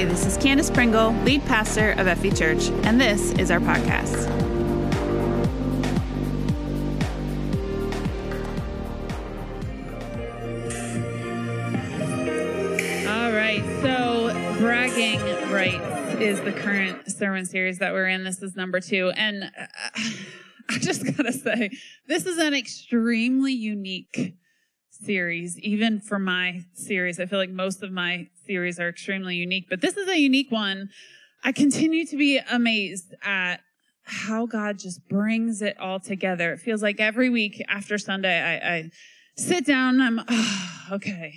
Hey, this is Candace Pringle, lead pastor of Effie Church, and this is our podcast. All right, so bragging rights is the current sermon series that we're in. This is number two. And uh, I just gotta say, this is an extremely unique series, even for my series. I feel like most of my series are extremely unique, but this is a unique one. I continue to be amazed at how God just brings it all together. It feels like every week after Sunday, I, I sit down, I'm, oh, okay,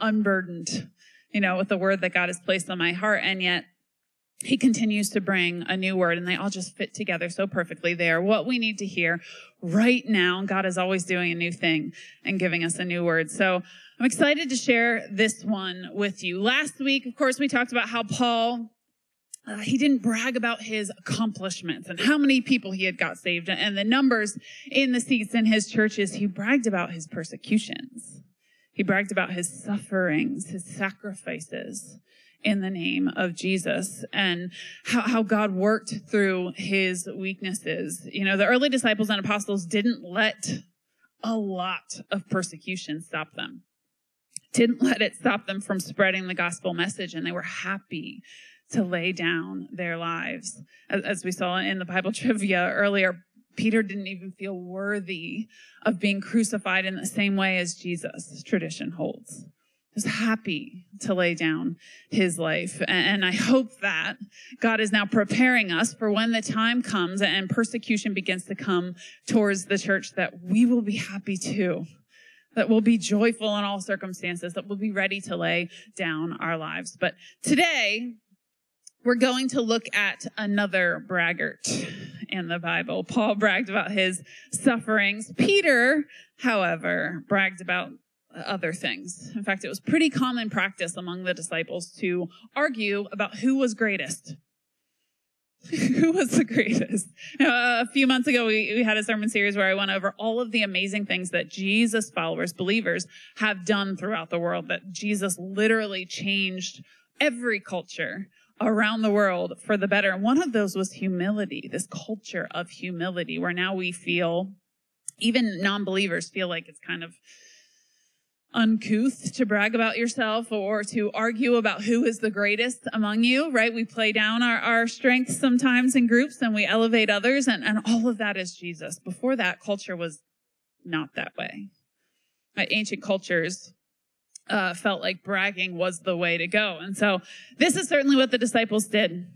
unburdened, you know, with the word that God has placed on my heart. And yet he continues to bring a new word and they all just fit together so perfectly. they're what we need to hear right now. God is always doing a new thing and giving us a new word. So I'm excited to share this one with you. Last week, of course, we talked about how Paul uh, he didn't brag about his accomplishments and how many people he had got saved and the numbers in the seats in his churches. He bragged about his persecutions. He bragged about his sufferings, his sacrifices in the name of Jesus and how, how God worked through his weaknesses. You know, the early disciples and apostles didn't let a lot of persecution stop them. Didn't let it stop them from spreading the gospel message and they were happy to lay down their lives. As, as we saw in the Bible trivia earlier, Peter didn't even feel worthy of being crucified in the same way as Jesus, tradition holds. Was happy to lay down his life. And I hope that God is now preparing us for when the time comes and persecution begins to come towards the church that we will be happy too. That we'll be joyful in all circumstances, that we'll be ready to lay down our lives. But today, we're going to look at another braggart in the Bible. Paul bragged about his sufferings. Peter, however, bragged about other things. In fact, it was pretty common practice among the disciples to argue about who was greatest. who was the greatest? Uh, a few months ago, we, we had a sermon series where I went over all of the amazing things that Jesus followers, believers, have done throughout the world, that Jesus literally changed every culture around the world for the better. And one of those was humility, this culture of humility, where now we feel, even non believers feel like it's kind of uncouth to brag about yourself or to argue about who is the greatest among you, right? We play down our, our strengths sometimes in groups and we elevate others, and, and all of that is Jesus. Before that, culture was not that way. Right? Ancient cultures uh, felt like bragging was the way to go. And so this is certainly what the disciples did.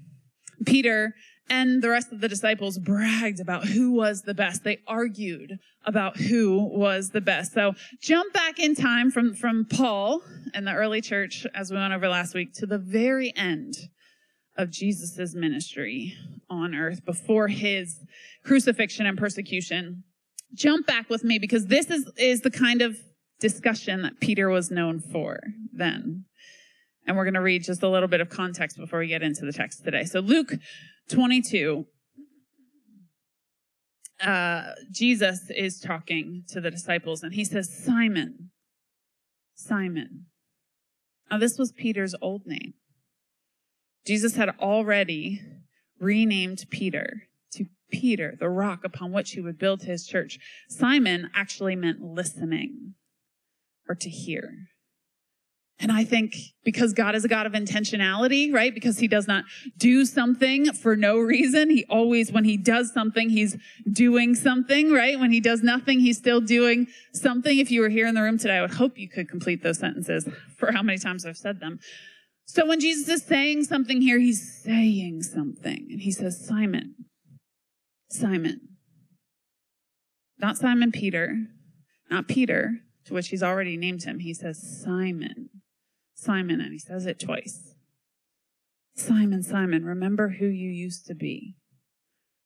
Peter and the rest of the disciples bragged about who was the best. They argued about who was the best. So jump back in time from, from Paul and the early church, as we went over last week, to the very end of Jesus' ministry on earth before his crucifixion and persecution. Jump back with me because this is, is the kind of discussion that Peter was known for then. And we're going to read just a little bit of context before we get into the text today. So, Luke 22, uh, Jesus is talking to the disciples and he says, Simon, Simon. Now, this was Peter's old name. Jesus had already renamed Peter to Peter, the rock upon which he would build his church. Simon actually meant listening or to hear. And I think because God is a God of intentionality, right? Because he does not do something for no reason. He always, when he does something, he's doing something, right? When he does nothing, he's still doing something. If you were here in the room today, I would hope you could complete those sentences for how many times I've said them. So when Jesus is saying something here, he's saying something. And he says, Simon, Simon. Not Simon Peter, not Peter, to which he's already named him. He says, Simon, Simon, and he says it twice. Simon, Simon, remember who you used to be.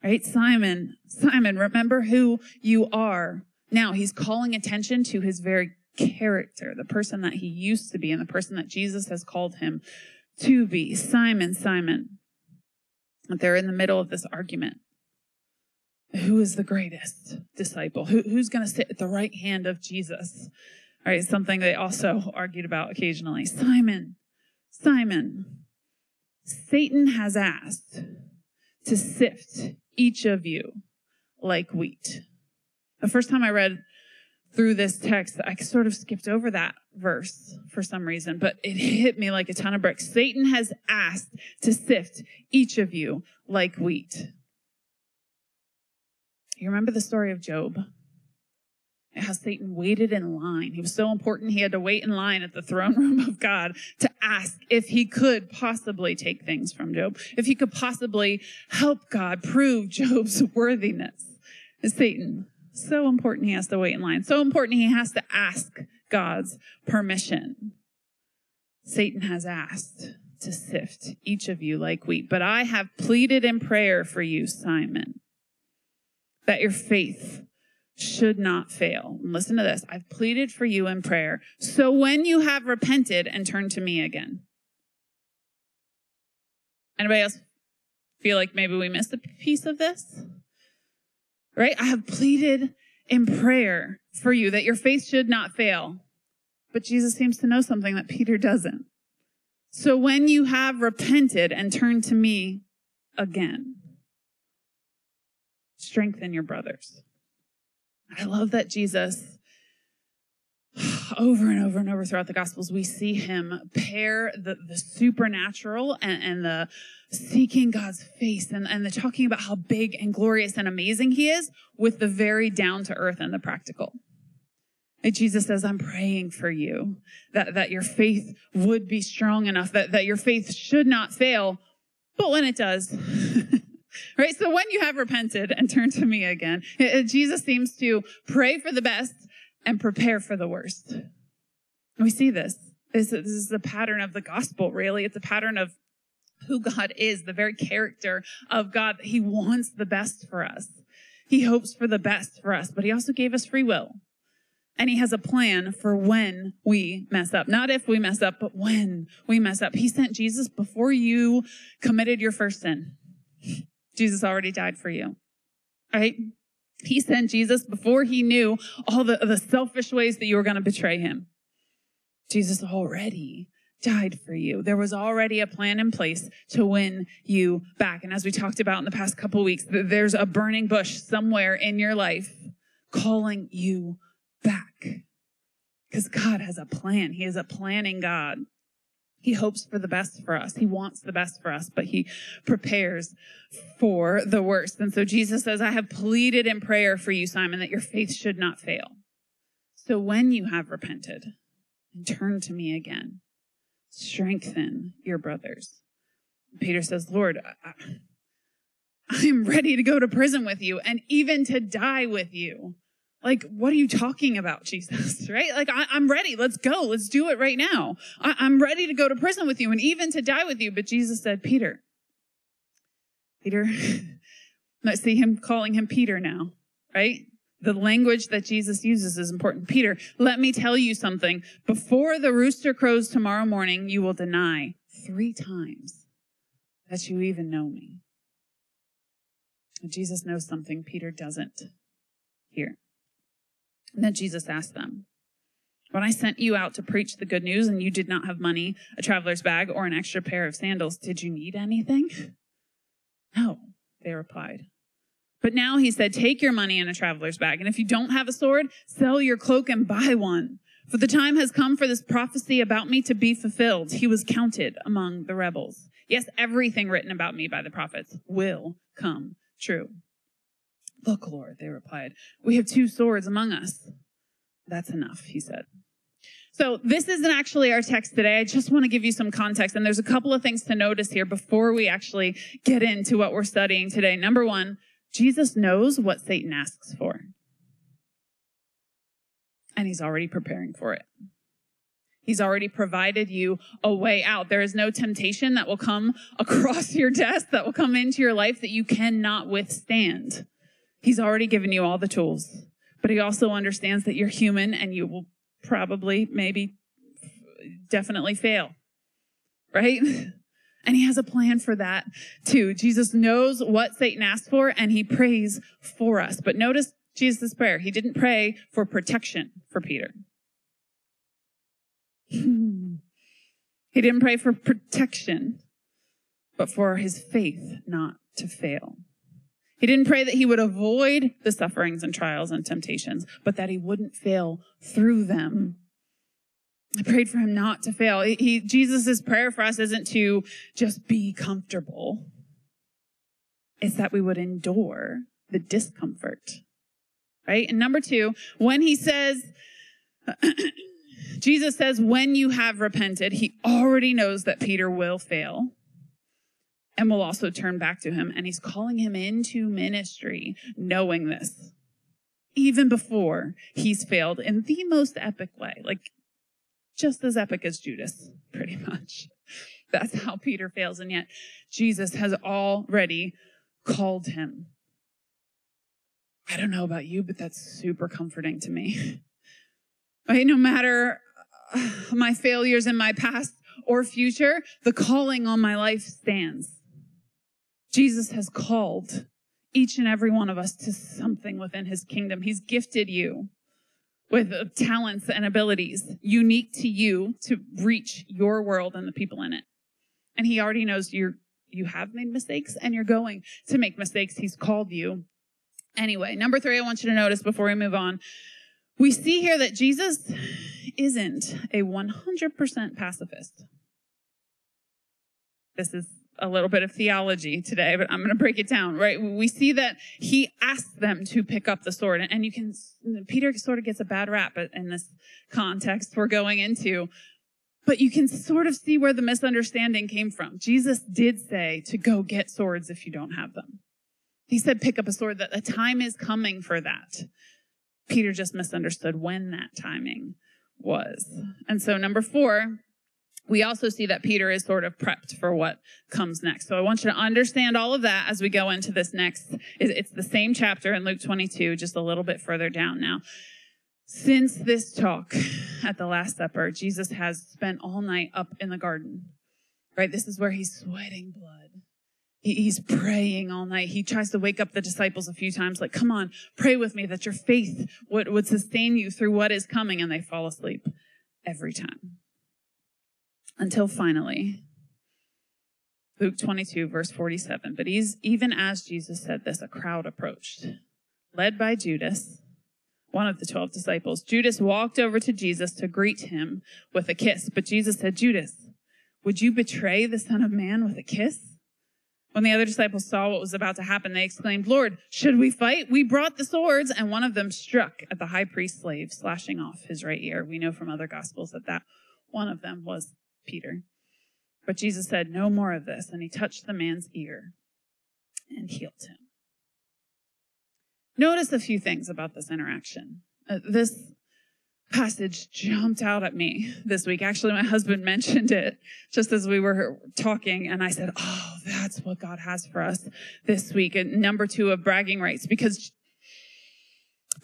Right? Simon, Simon, remember who you are. Now he's calling attention to his very character, the person that he used to be and the person that Jesus has called him to be. Simon, Simon. They're in the middle of this argument who is the greatest disciple? Who, who's going to sit at the right hand of Jesus? All right, something they also argued about occasionally. Simon, Simon, Satan has asked to sift each of you like wheat. The first time I read through this text, I sort of skipped over that verse for some reason, but it hit me like a ton of bricks. Satan has asked to sift each of you like wheat. You remember the story of Job? How Satan waited in line. He was so important, he had to wait in line at the throne room of God to ask if he could possibly take things from Job, if he could possibly help God prove Job's worthiness. Satan so important he has to wait in line. So important he has to ask God's permission. Satan has asked to sift each of you like wheat, but I have pleaded in prayer for you, Simon, that your faith should not fail. And listen to this. I've pleaded for you in prayer. So when you have repented and turned to me again. Anybody else feel like maybe we missed a piece of this? right? I have pleaded in prayer for you that your faith should not fail. But Jesus seems to know something that Peter doesn't. So when you have repented and turned to me again, strengthen your brothers. I love that Jesus, over and over and over throughout the Gospels, we see him pair the, the supernatural and, and the seeking God's face and, and the talking about how big and glorious and amazing he is with the very down to earth and the practical. And Jesus says, I'm praying for you that, that your faith would be strong enough, that, that your faith should not fail. But when it does, right? So when you have repented and turned to me again, Jesus seems to pray for the best and prepare for the worst. We see this. This, this is the pattern of the gospel, really. It's a pattern of who God is, the very character of God. He wants the best for us. He hopes for the best for us, but he also gave us free will. And he has a plan for when we mess up. Not if we mess up, but when we mess up. He sent Jesus before you committed your first sin. Jesus already died for you. Right? He sent Jesus before he knew all the, the selfish ways that you were going to betray him. Jesus already died for you. There was already a plan in place to win you back. And as we talked about in the past couple weeks, there's a burning bush somewhere in your life calling you back. Because God has a plan. He is a planning God. He hopes for the best for us. He wants the best for us, but he prepares for the worst. And so Jesus says, I have pleaded in prayer for you, Simon, that your faith should not fail. So when you have repented and turned to me again, strengthen your brothers. Peter says, Lord, I, I'm ready to go to prison with you and even to die with you. Like, what are you talking about, Jesus? Right? Like, I, am ready. Let's go. Let's do it right now. I, I'm ready to go to prison with you and even to die with you. But Jesus said, Peter, Peter, let's see him calling him Peter now, right? the language that Jesus uses is important. Peter, let me tell you something. Before the rooster crows tomorrow morning, you will deny three times that you even know me. Jesus knows something Peter doesn't here. And then Jesus asked them, When I sent you out to preach the good news and you did not have money, a traveler's bag, or an extra pair of sandals, did you need anything? No, they replied. But now he said, take your money in a traveler's bag. And if you don't have a sword, sell your cloak and buy one. For the time has come for this prophecy about me to be fulfilled. He was counted among the rebels. Yes, everything written about me by the prophets will come true. Look, Lord, they replied, we have two swords among us. That's enough, he said. So this isn't actually our text today. I just want to give you some context. And there's a couple of things to notice here before we actually get into what we're studying today. Number one, Jesus knows what Satan asks for. And he's already preparing for it. He's already provided you a way out. There is no temptation that will come across your desk, that will come into your life that you cannot withstand. He's already given you all the tools, but he also understands that you're human and you will probably, maybe, definitely fail. Right? And he has a plan for that too. Jesus knows what Satan asked for and he prays for us. But notice Jesus' prayer. He didn't pray for protection for Peter. he didn't pray for protection. but for his faith not to fail. He didn't pray that he would avoid the sufferings and trials and temptations, but that he wouldn't fail through them. I prayed for him not to fail. He, Jesus' prayer for us isn't to just be comfortable. It's that we would endure the discomfort. Right? And number two, when he says, Jesus says, when you have repented, he already knows that Peter will fail and will also turn back to him. And he's calling him into ministry, knowing this, even before he's failed in the most epic way, like just as epic as Judas, pretty much. That's how Peter fails. And yet Jesus has already called him. I don't know about you, but that's super comforting to me. Right? No matter uh, my failures in my past or future, the calling on my life stands. Jesus has called each and every one of us to something within his kingdom. He's gifted you with talents and abilities unique to you to reach your world and the people in it. And he already knows you're, you have made mistakes and you're going to make mistakes. He's called you. Anyway, number three, I want you to notice before we move on. We see here that Jesus isn't a 100% pacifist. This is a little bit of theology today, but I'm going to break it down, right? We see that he asked them to pick up the sword and you can, Peter sort of gets a bad rap in this context we're going into, but you can sort of see where the misunderstanding came from. Jesus did say to go get swords if you don't have them. He said, pick up a sword that the time is coming for that. Peter just misunderstood when that timing was. And so number four, we also see that Peter is sort of prepped for what comes next. So I want you to understand all of that as we go into this next. It's the same chapter in Luke 22, just a little bit further down now. Since this talk at the Last Supper, Jesus has spent all night up in the garden, right? This is where he's sweating blood. He's praying all night. He tries to wake up the disciples a few times, like, come on, pray with me that your faith would, would sustain you through what is coming. And they fall asleep every time until finally, Luke 22, verse 47. But even as Jesus said this, a crowd approached, led by Judas, one of the 12 disciples. Judas walked over to Jesus to greet him with a kiss. But Jesus said, Judas, would you betray the Son of Man with a kiss? When the other disciples saw what was about to happen, they exclaimed, Lord, should we fight? We brought the swords. And one of them struck at the high priest's slave, slashing off his right ear. We know from other gospels that that one of them was Peter. But Jesus said, No more of this. And he touched the man's ear and healed him. Notice a few things about this interaction. Uh, this passage jumped out at me this week. Actually, my husband mentioned it just as we were talking, and I said, Oh, that's what God has for us this week. And number two of bragging rights, because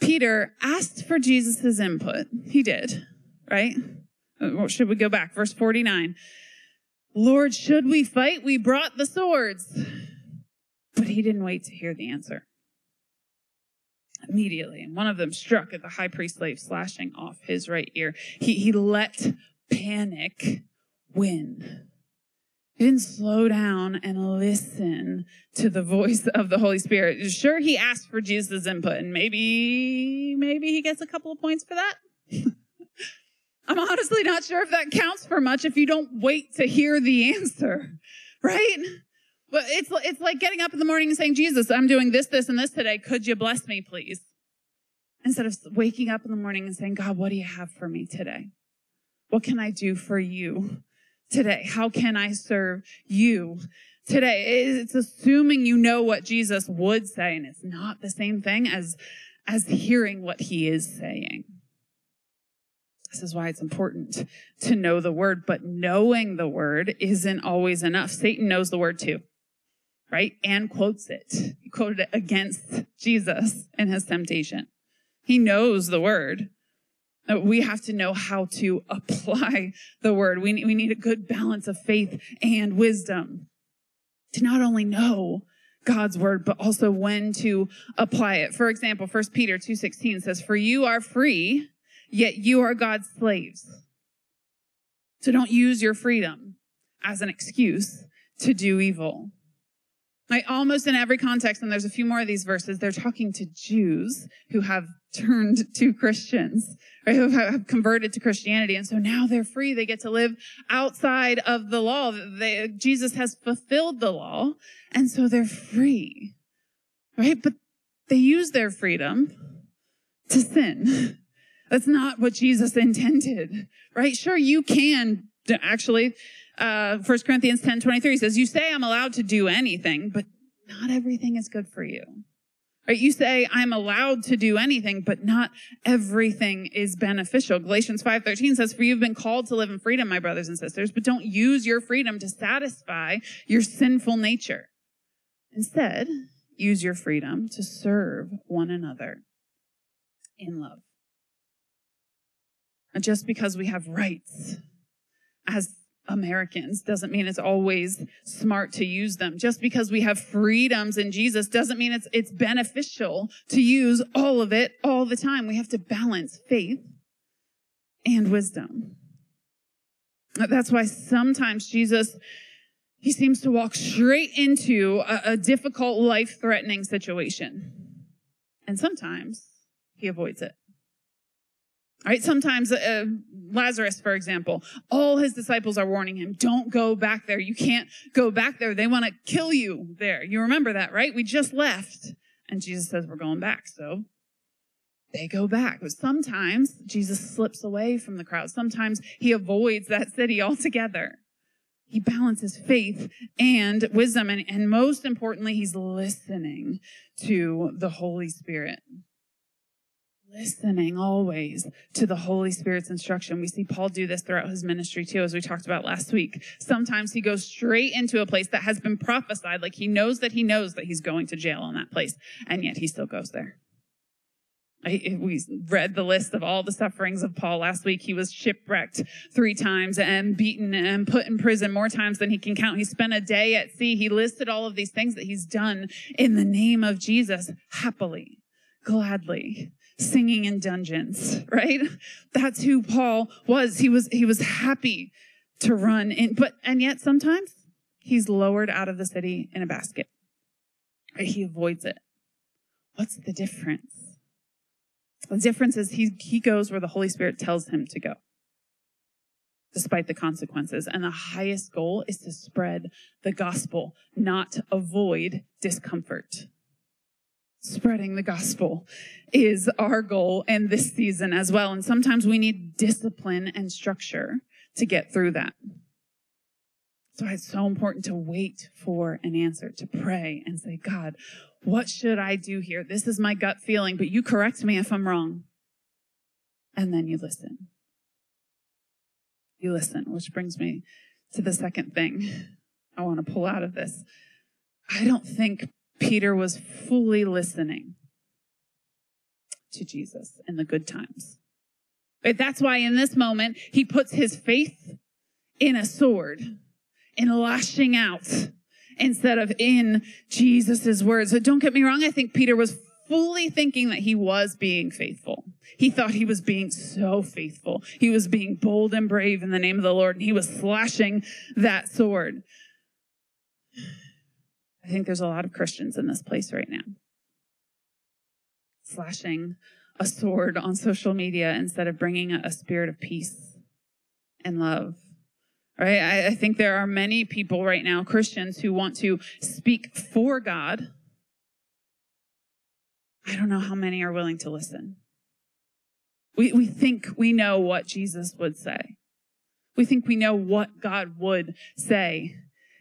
Peter asked for Jesus' input. He did, right? Uh, or should we go back? Verse 49. Lord, should we fight? We brought the swords. But he didn't wait to hear the answer. Immediately, and one of them struck at the high priest slave, slashing off his right ear. He, he let panic win. He didn't slow down and listen to the voice of the Holy Spirit. Sure, he asked for Jesus' input, and maybe, maybe he gets a couple of points for that. I'm honestly not sure if that counts for much if you don't wait to hear the answer, right? But it's, it's like getting up in the morning and saying, Jesus, I'm doing this, this, and this today. Could you bless me, please? Instead of waking up in the morning and saying, God, what do you have for me today? What can I do for you today? How can I serve you today? It's assuming you know what Jesus would say, and it's not the same thing as, as hearing what he is saying. This is why it's important to know the word, but knowing the word isn't always enough. Satan knows the word too, right? And quotes it. He quoted it against Jesus in his temptation. He knows the word. Uh, we have to know how to apply the word. We need, we need a good balance of faith and wisdom to not only know God's word, but also when to apply it. For example, 1 Peter 2.16 says, For you are free yet you are God's slaves. So don't use your freedom as an excuse to do evil. Like almost in every context, and there's a few more of these verses, they're talking to Jews who have turned to Christians, right? Who have converted to Christianity. And so now they're free. They get to live outside of the law. They, Jesus has fulfilled the law. And so they're free, right? But they use their freedom to sin. That's not what Jesus intended, right? Sure, you can actually uh, 1 Corinthians 10 23 says, You say I'm allowed to do anything, but not everything is good for you. Right? You say I'm allowed to do anything, but not everything is beneficial. Galatians 5:13 says, "For you've been called to live in freedom, my brothers and sisters, but don't use your freedom to satisfy your sinful nature. Instead, use your freedom to serve one another in love." And just because we have rights as Americans doesn't mean it's always smart to use them. Just because we have freedoms in Jesus doesn't mean it's, it's beneficial to use all of it all the time. We have to balance faith and wisdom. That's why sometimes Jesus, he seems to walk straight into a, a difficult life threatening situation. And sometimes he avoids it. Right? Sometimes uh, Lazarus, for example, all his disciples are warning him, don't go back there. You can't go back there. They want to kill you there. You remember that, right? We just left. And Jesus says, we're going back. So they go back. But sometimes Jesus slips away from the crowd. Sometimes he avoids that city altogether. He balances faith and wisdom. And, and most importantly, he's listening to the Holy Spirit listening always to the Holy Spirit's instruction. We see Paul do this throughout his ministry too, as we talked about last week. Sometimes he goes straight into a place that has been prophesied, like he knows that he knows that he's going to jail in that place, and yet he still goes there. We read the list of all the sufferings of Paul last week. He was shipwrecked three times and beaten and put in prison more times than he can count. He spent a day at sea. He listed all of these things that he's done in the name of Jesus happily, gladly singing in dungeons, right? That's who Paul was. He was, he was happy to run in, but, and yet sometimes he's lowered out of the city in a basket. He avoids it. What's the difference? The difference is he, he goes where the Holy Spirit tells him to go, despite the consequences. And the highest goal is to spread the gospel, not avoid discomfort spreading the gospel is our goal in this season as well. And sometimes we need discipline and structure to get through that. So it's so important to wait for an answer, to pray and say, God, what should I do here? This is my gut feeling, but you correct me if I'm wrong. And then you listen. You listen, which brings me to the second thing I want to pull out of this. I don't think Peter was fully listening to Jesus in the good times. Right? That's why in this moment, he puts his faith in a sword, in lashing out instead of in Jesus' words. So don't get me wrong. I think Peter was fully thinking that he was being faithful. He thought he was being so faithful. He was being bold and brave in the name of the Lord, and he was slashing that sword. I think there's a lot of Christians in this place right now. Slashing a sword on social media instead of bringing a spirit of peace and love. Right? I, I think there are many people right now, Christians, who want to speak for God. I don't know how many are willing to listen. We, we think we know what Jesus would say. We think we know what God would say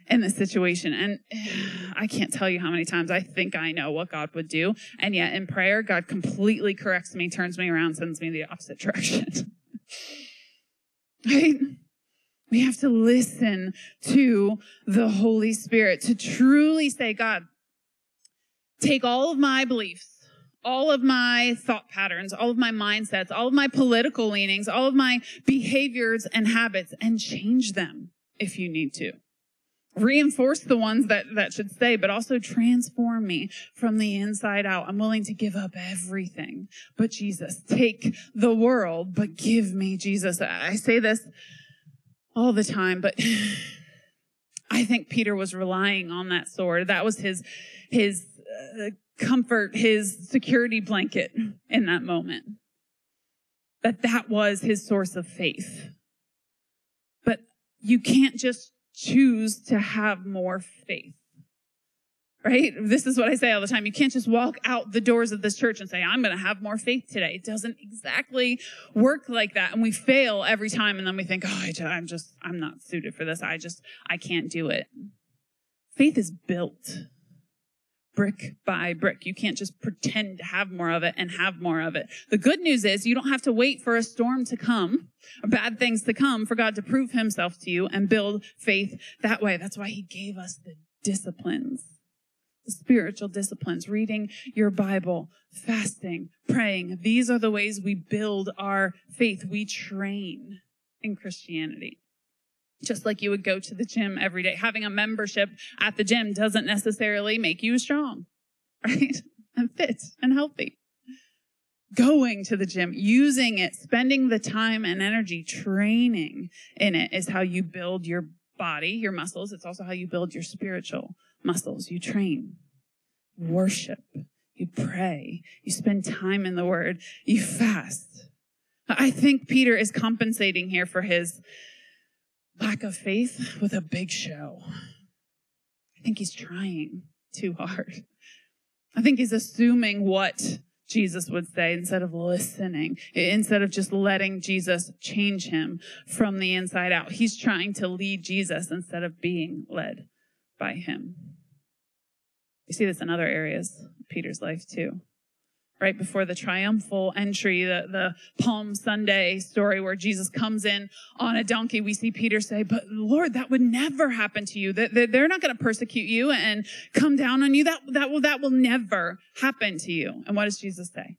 in this situation. And I can't tell you how many times I think I know what God would do. And yet in prayer, God completely corrects me, turns me around, sends me the opposite direction. right? We have to listen to the Holy Spirit to truly say, God, take all of my beliefs, all of my thought patterns, all of my mindsets, all of my political leanings, all of my behaviors and habits, and change them if you need to reinforce the ones that, that should stay, but also transform me from the inside out. I'm willing to give up everything but Jesus. Take the world, but give me Jesus. I say this all the time, but I think Peter was relying on that sword. That was his, his uh, comfort, his security blanket in that moment. That that was his source of faith. But you can't just choose to have more faith right? This is what I say all the time. You can't just walk out the doors of this church and say, I'm going to have more faith today. It doesn't exactly work like that. And we fail every time. And then we think, oh, I'm just, I'm not suited for this. I just, I can't do it. Faith is built brick by brick. You can't just pretend to have more of it and have more of it. The good news is you don't have to wait for a storm to come or bad things to come for God to prove himself to you and build faith that way. That's why he gave us the disciplines The spiritual disciplines, reading your Bible, fasting, praying. These are the ways we build our faith. We train in Christianity. Just like you would go to the gym every day. Having a membership at the gym doesn't necessarily make you strong, right? And fit and healthy. Going to the gym, using it, spending the time and energy training in it is how you build your body, your muscles. It's also how you build your spiritual muscles. You train, worship, you pray, you spend time in the word, you fast. I think Peter is compensating here for his lack of faith with a big show. I think he's trying too hard. I think he's assuming what Jesus would say instead of listening, instead of just letting Jesus change him from the inside out. He's trying to lead Jesus instead of being led by him. You see this in other areas of Peter's life too. Right before the triumphal entry, the, the Palm Sunday story where Jesus comes in on a donkey, we see Peter say, But Lord, that would never happen to you. They're not going to persecute you and come down on you. That, that, will, that will never happen to you. And what does Jesus say?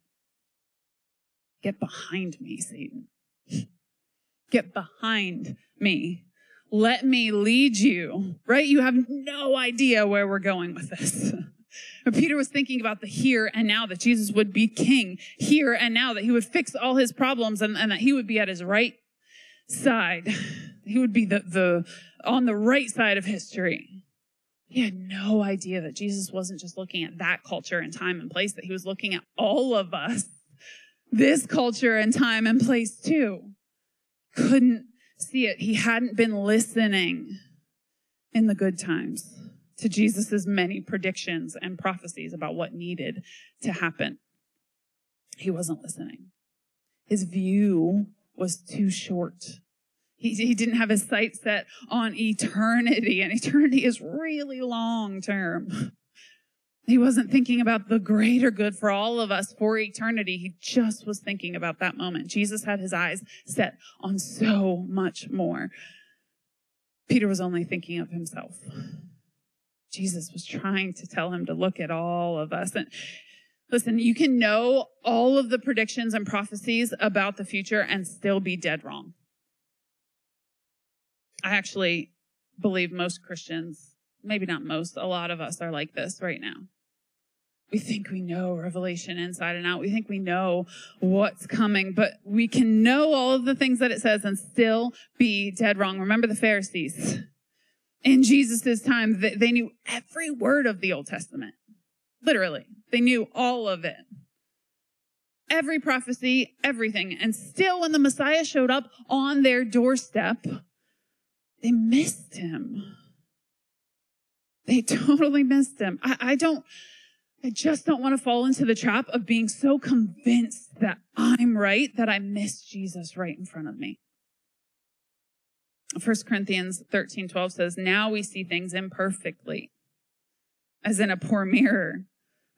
Get behind me, Satan. Get behind me let me lead you, right? You have no idea where we're going with this. But Peter was thinking about the here and now that Jesus would be king here and now, that he would fix all his problems and, and that he would be at his right side. He would be the, the, on the right side of history. He had no idea that Jesus wasn't just looking at that culture and time and place, that he was looking at all of us, this culture and time and place too. Couldn't see it. He hadn't been listening in the good times to Jesus's many predictions and prophecies about what needed to happen. He wasn't listening. His view was too short. He, he didn't have his sight set on eternity, and eternity is really long term. He wasn't thinking about the greater good for all of us for eternity. He just was thinking about that moment. Jesus had his eyes set on so much more. Peter was only thinking of himself. Jesus was trying to tell him to look at all of us. And listen, you can know all of the predictions and prophecies about the future and still be dead wrong. I actually believe most Christians, maybe not most, a lot of us are like this right now. We think we know Revelation inside and out. We think we know what's coming, but we can know all of the things that it says and still be dead wrong. Remember the Pharisees in Jesus' time, they knew every word of the Old Testament. Literally, they knew all of it. Every prophecy, everything. And still, when the Messiah showed up on their doorstep, they missed him. They totally missed him. I, I don't, I just don't want to fall into the trap of being so convinced that I'm right that I miss Jesus right in front of me. 1 Corinthians 13, 12 says, Now we see things imperfectly, as in a poor mirror.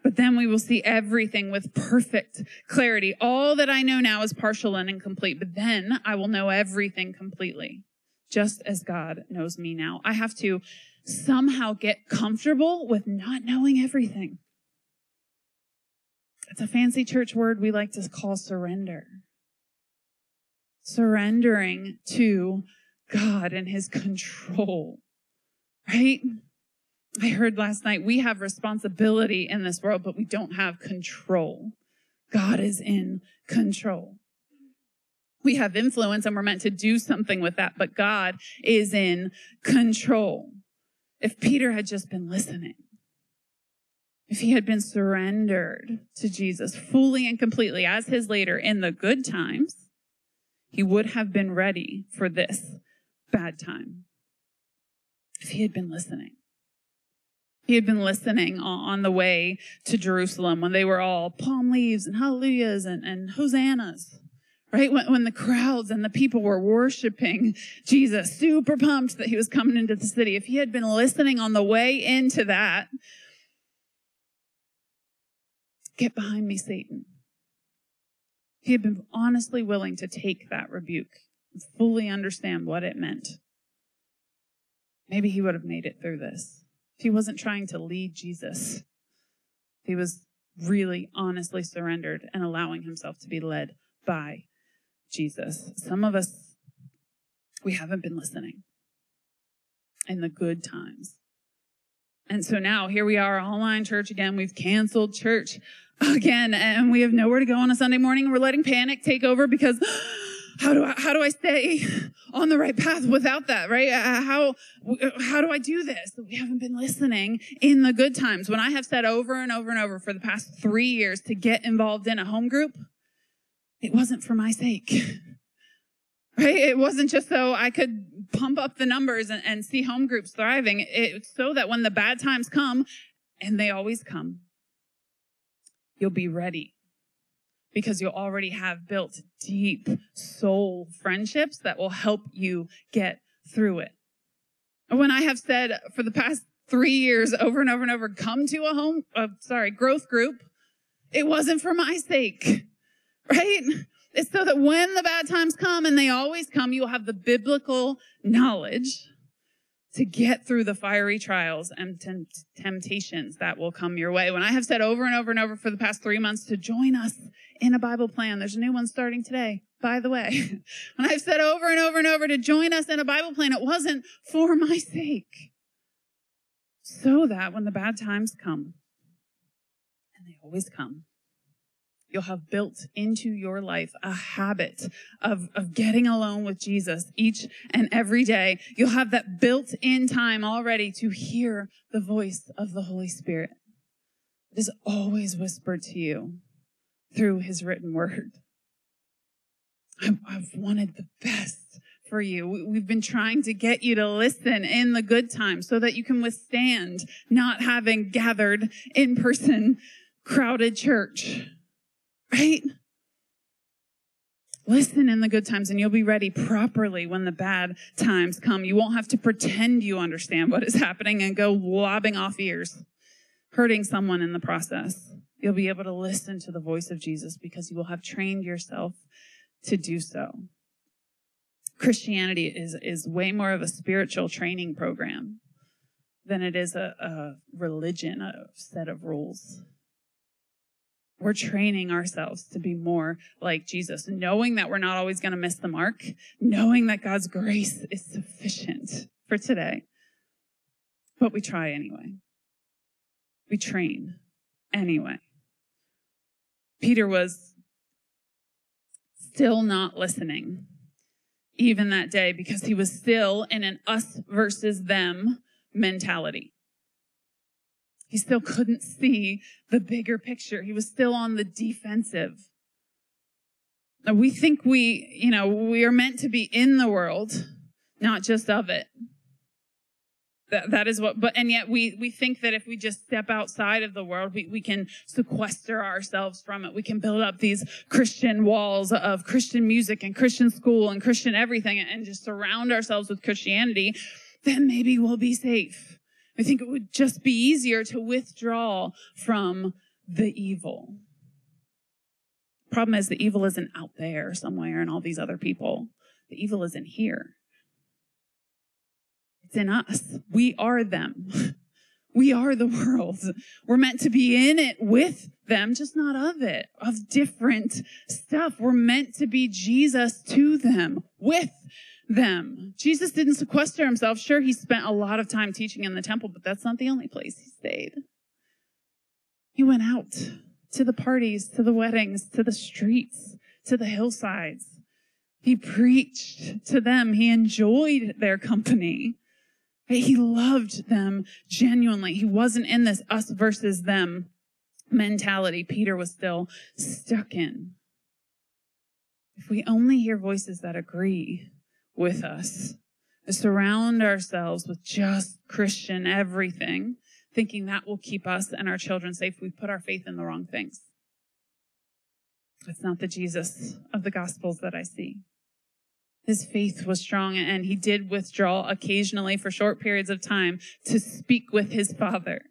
But then we will see everything with perfect clarity. All that I know now is partial and incomplete, but then I will know everything completely, just as God knows me now. I have to somehow get comfortable with not knowing everything. It's a fancy church word we like to call surrender. Surrendering to God and his control, right? I heard last night we have responsibility in this world, but we don't have control. God is in control. We have influence and we're meant to do something with that, but God is in control. if Peter had just been listening, if he had been surrendered to Jesus fully and completely as his leader in the good times, he would have been ready for this bad time. If he had been listening. He had been listening on the way to Jerusalem when they were all palm leaves and hallelujahs and, and hosannas right? When, when the crowds and the people were worshiping Jesus, super pumped that he was coming into the city. If he had been listening on the way into that, get behind me, Satan. He had been honestly willing to take that rebuke fully understand what it meant. Maybe he would have made it through this. If he wasn't trying to lead Jesus, if he was really honestly surrendered and allowing himself to be led by Jesus. Some of us, we haven't been listening in the good times. And so now here we are, online church again. We've canceled church again, and we have nowhere to go on a Sunday morning. We're letting panic take over because how do I, how do I stay on the right path without that, right? Uh, how, how do I do this? We haven't been listening in the good times. When I have said over and over and over for the past three years to get involved in a home group, it wasn't for my sake. Right? It wasn't just so I could pump up the numbers and, and see home groups thriving. It's so that when the bad times come, and they always come, you'll be ready because you'll already have built deep soul friendships that will help you get through it. When I have said for the past three years over and over and over, come to a home, uh, sorry, growth group, it wasn't for my sake right? It's so that when the bad times come, and they always come, you'll have the biblical knowledge to get through the fiery trials and temptations that will come your way. When I have said over and over and over for the past three months to join us in a Bible plan, there's a new one starting today, by the way. when I've said over and over and over to join us in a Bible plan, it wasn't for my sake. So that when the bad times come, and they always come, you'll have built into your life a habit of, of getting alone with Jesus each and every day. You'll have that built in time already to hear the voice of the Holy Spirit. It is always whispered to you through his written word. I've, wanted the best for you. We've been trying to get you to listen in the good times so that you can withstand not having gathered in person crowded church right? Listen in the good times and you'll be ready properly when the bad times come. You won't have to pretend you understand what is happening and go lobbing off ears, hurting someone in the process. You'll be able to listen to the voice of Jesus because you will have trained yourself to do so. Christianity is, is way more of a spiritual training program than it is a, a religion, a set of rules. We're training ourselves to be more like Jesus, knowing that we're not always going to miss the mark, knowing that God's grace is sufficient for today. But we try anyway. We train anyway. Peter was still not listening, even that day, because he was still in an us versus them mentality. He still couldn't see the bigger picture. He was still on the defensive. Now, we think we, you know, we are meant to be in the world, not just of it. That, that is what, but, and yet we, we think that if we just step outside of the world, we, we can sequester ourselves from it. We can build up these Christian walls of Christian music and Christian school and Christian everything and just surround ourselves with Christianity. Then maybe we'll be safe. I think it would just be easier to withdraw from the evil. Problem is, the evil isn't out there somewhere and all these other people. The evil isn't here. It's in us. We are them. We are the world. We're meant to be in it with them, just not of it, of different stuff. We're meant to be Jesus to them, with them. Jesus didn't sequester himself. Sure, he spent a lot of time teaching in the temple, but that's not the only place he stayed. He went out to the parties, to the weddings, to the streets, to the hillsides. He preached to them. He enjoyed their company. He loved them genuinely. He wasn't in this us versus them mentality Peter was still stuck in. If we only hear voices that agree with us, surround ourselves with just Christian everything, thinking that will keep us and our children safe, we put our faith in the wrong things. It's not the Jesus of the Gospels that I see. His faith was strong and he did withdraw occasionally for short periods of time to speak with his father.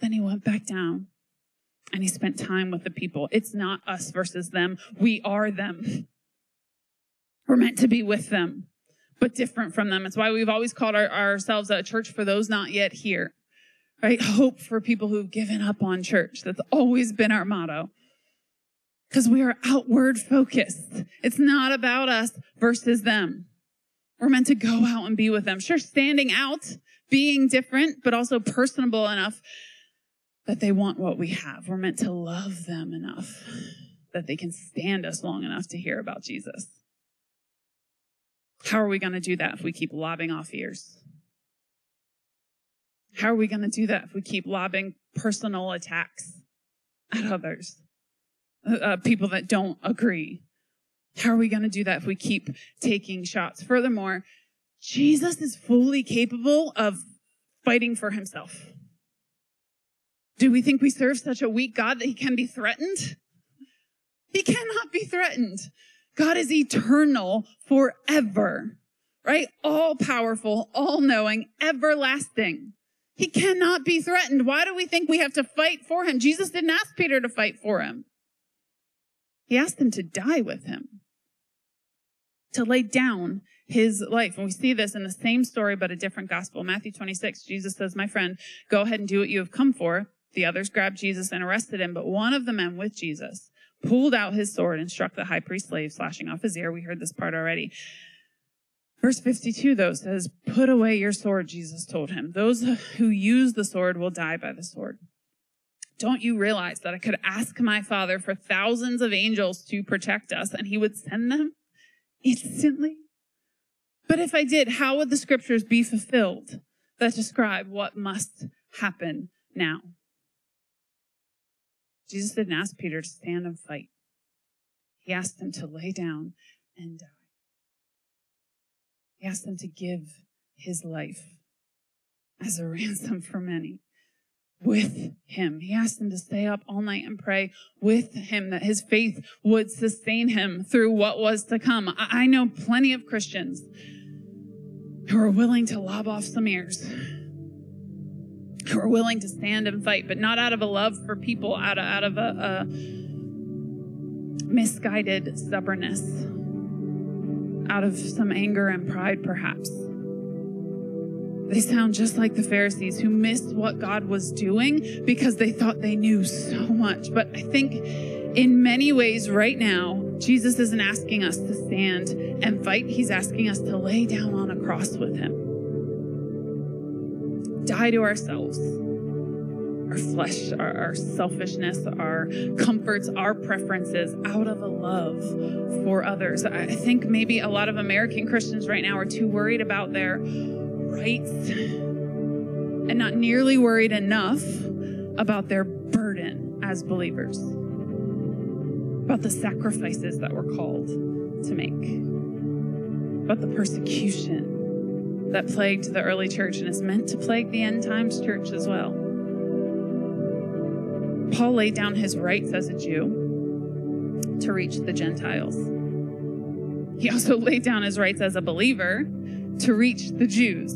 Then he went back down and he spent time with the people. It's not us versus them. We are them. We're meant to be with them, but different from them. It's why we've always called our, ourselves a church for those not yet here, right? Hope for people who've given up on church. That's always been our motto because we are outward focused. It's not about us versus them. We're meant to go out and be with them. Sure, standing out, being different, but also personable enough that they want what we have. We're meant to love them enough that they can stand us long enough to hear about Jesus. How are we going to do that if we keep lobbing off ears? How are we going to do that if we keep lobbing personal attacks at others? Uh, uh, people that don't agree. How are we going to do that if we keep taking shots? Furthermore, Jesus is fully capable of fighting for himself. Do we think we serve such a weak God that he can be threatened? He cannot be threatened. God is eternal forever, right? All powerful, all knowing, everlasting. He cannot be threatened. Why do we think we have to fight for him? Jesus didn't ask Peter to fight for him. He asked them to die with him, to lay down his life. And we see this in the same story, but a different gospel. Matthew 26, Jesus says, My friend, go ahead and do what you have come for. The others grabbed Jesus and arrested him, but one of the men with Jesus pulled out his sword and struck the high priest's slave, slashing off his ear. We heard this part already. Verse 52, though, says, Put away your sword, Jesus told him. Those who use the sword will die by the sword. Don't you realize that I could ask my father for thousands of angels to protect us and he would send them instantly? But if I did, how would the scriptures be fulfilled that describe what must happen now? Jesus didn't ask Peter to stand and fight. He asked him to lay down and die. He asked him to give his life as a ransom for many with him. He asked him to stay up all night and pray with him, that his faith would sustain him through what was to come. I know plenty of Christians who are willing to lob off some ears, who are willing to stand and fight, but not out of a love for people, out of, out of a, a misguided stubbornness, out of some anger and pride, perhaps. They sound just like the Pharisees who missed what God was doing because they thought they knew so much. But I think in many ways, right now, Jesus isn't asking us to stand and fight. He's asking us to lay down on a cross with Him. Die to ourselves, our flesh, our, our selfishness, our comforts, our preferences out of a love for others. I think maybe a lot of American Christians right now are too worried about their rights and not nearly worried enough about their burden as believers, about the sacrifices that we're called to make, about the persecution that plagued the early church and is meant to plague the end times church as well. Paul laid down his rights as a Jew to reach the Gentiles. He also laid down his rights as a believer to reach the Jews.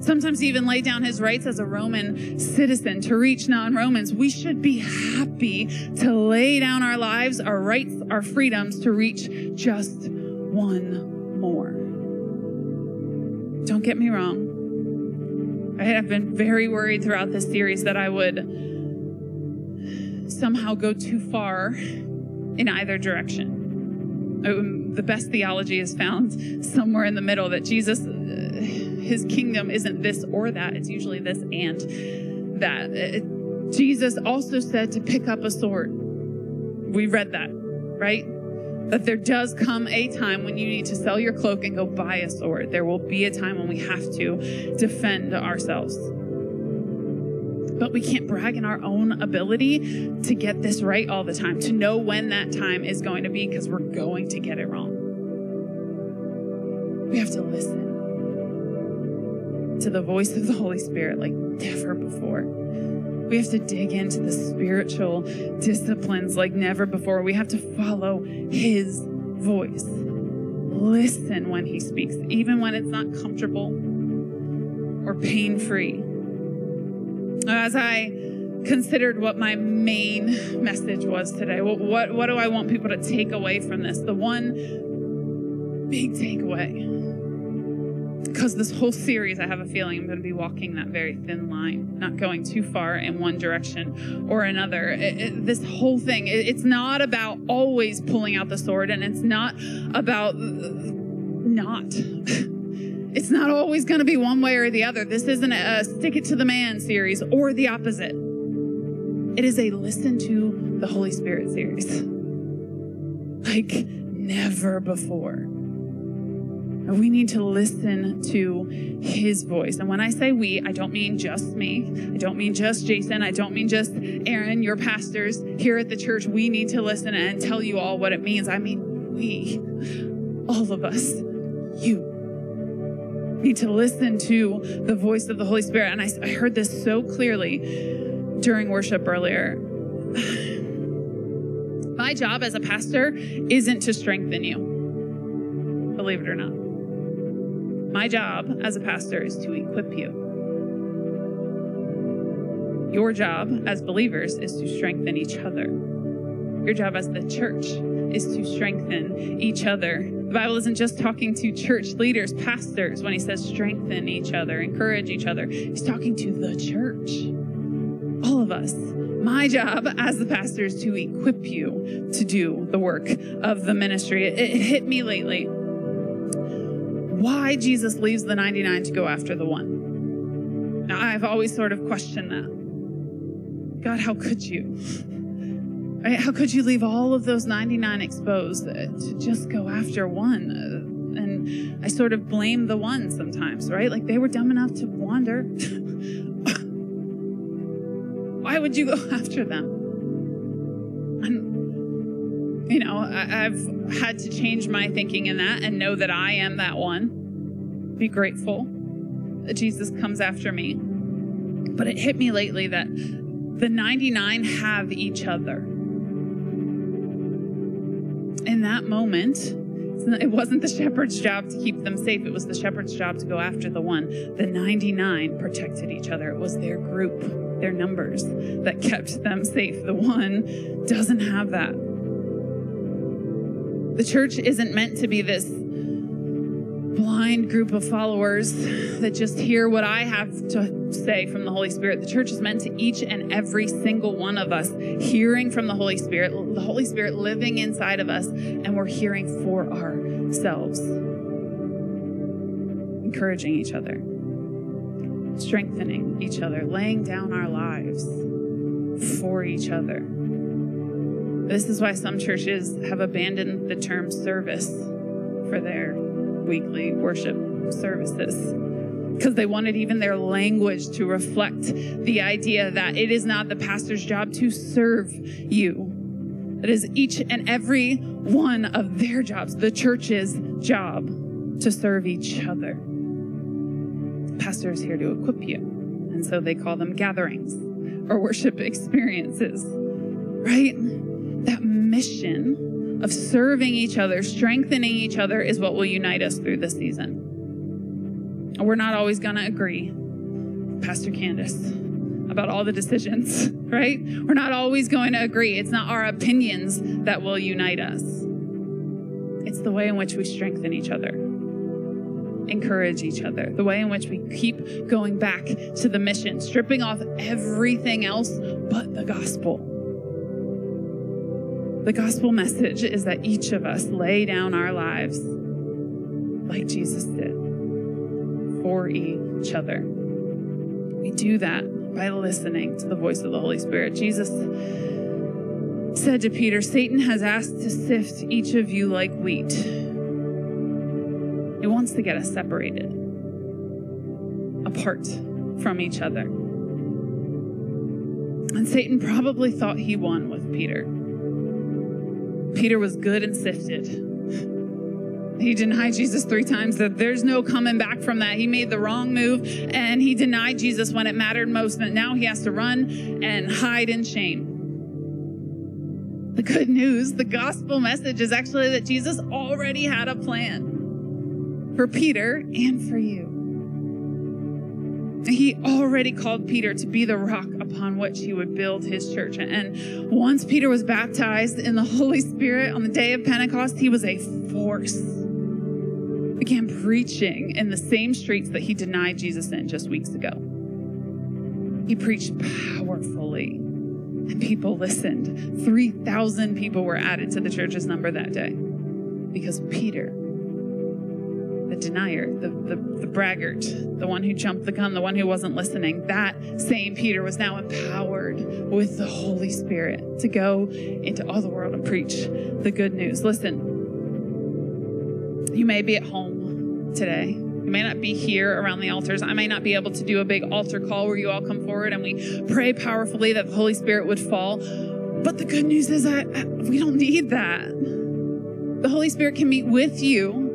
Sometimes he even laid down his rights as a Roman citizen to reach non Romans. We should be happy to lay down our lives, our rights, our freedoms to reach just one more. Don't get me wrong. I have been very worried throughout this series that I would somehow go too far in either direction. Um, the best theology is found somewhere in the middle that Jesus, uh, his kingdom isn't this or that, it's usually this and that. Uh, Jesus also said to pick up a sword. We read that, right? that there does come a time when you need to sell your cloak and go buy a sword. There will be a time when we have to defend ourselves. But we can't brag in our own ability to get this right all the time, to know when that time is going to be, because we're going to get it wrong. We have to listen to the voice of the Holy Spirit like never before. We have to dig into the spiritual disciplines like never before. We have to follow His voice. Listen when He speaks, even when it's not comfortable or pain free. As I considered what my main message was today, what, what, what do I want people to take away from this? The one big takeaway because this whole series, I have a feeling I'm going to be walking that very thin line, not going too far in one direction or another. It, it, this whole thing, it, it's not about always pulling out the sword, and it's not about uh, not. it's not always going to be one way or the other. This isn't a stick it to the man series or the opposite. It is a listen to the Holy Spirit series like never before. We need to listen to his voice. And when I say we, I don't mean just me. I don't mean just Jason. I don't mean just Aaron, your pastors here at the church. We need to listen and tell you all what it means. I mean, we, all of us, you need to listen to the voice of the Holy Spirit. And I, I heard this so clearly during worship earlier. My job as a pastor isn't to strengthen you, believe it or not. My job as a pastor is to equip you. Your job as believers is to strengthen each other. Your job as the church is to strengthen each other. The Bible isn't just talking to church leaders, pastors, when he says strengthen each other, encourage each other. He's talking to the church, all of us. My job as the pastor is to equip you to do the work of the ministry. It, it hit me lately why Jesus leaves the 99 to go after the one. Now, I've always sort of questioned that. God, how could you? How could you leave all of those 99 exposed to just go after one? And I sort of blame the one sometimes, right? Like they were dumb enough to wander. Why would you go after them? And, you know, I, I've had to change my thinking in that and know that I am that one. Be grateful that Jesus comes after me. But it hit me lately that the 99 have each other. In that moment, it wasn't the shepherd's job to keep them safe. It was the shepherd's job to go after the one. The 99 protected each other. It was their group, their numbers that kept them safe. The one doesn't have that. The church isn't meant to be this blind group of followers that just hear what I have to say from the Holy Spirit. The church is meant to each and every single one of us hearing from the Holy Spirit, the Holy Spirit living inside of us, and we're hearing for ourselves, encouraging each other, strengthening each other, laying down our lives for each other. This is why some churches have abandoned the term service for their weekly worship services because they wanted even their language to reflect the idea that it is not the pastor's job to serve you. It is each and every one of their jobs, the church's job, to serve each other. The pastor is here to equip you. And so they call them gatherings or worship experiences, right? that mission of serving each other, strengthening each other, is what will unite us through this season. We're not always going to agree, Pastor Candace, about all the decisions, right? We're not always going to agree. It's not our opinions that will unite us, it's the way in which we strengthen each other encourage each other, the way in which we keep going back to the mission, stripping off everything else but the gospel. The gospel message is that each of us lay down our lives like Jesus did for each other. We do that by listening to the voice of the Holy Spirit. Jesus said to Peter, Satan has asked to sift each of you like wheat. He wants to get us separated, apart from each other. And Satan probably thought he won with Peter. Peter was good and sifted. He denied Jesus three times, that there's no coming back from that. He made the wrong move and he denied Jesus when it mattered most. And now he has to run and hide in shame. The good news, the gospel message is actually that Jesus already had a plan for Peter and for you. He already called Peter to be the rock upon which he would build his church. And once Peter was baptized in the Holy Spirit on the day of Pentecost, he was a force. Began preaching in the same streets that he denied Jesus in just weeks ago. He preached powerfully, and people listened. 3,000 people were added to the church's number that day because Peter the denier, the, the, the braggart, the one who jumped the gun, the one who wasn't listening, that same Peter was now empowered with the Holy Spirit to go into all the world and preach the good news. Listen, you may be at home today. You may not be here around the altars. I may not be able to do a big altar call where you all come forward and we pray powerfully that the Holy Spirit would fall. But the good news is that we don't need that. The Holy Spirit can meet with you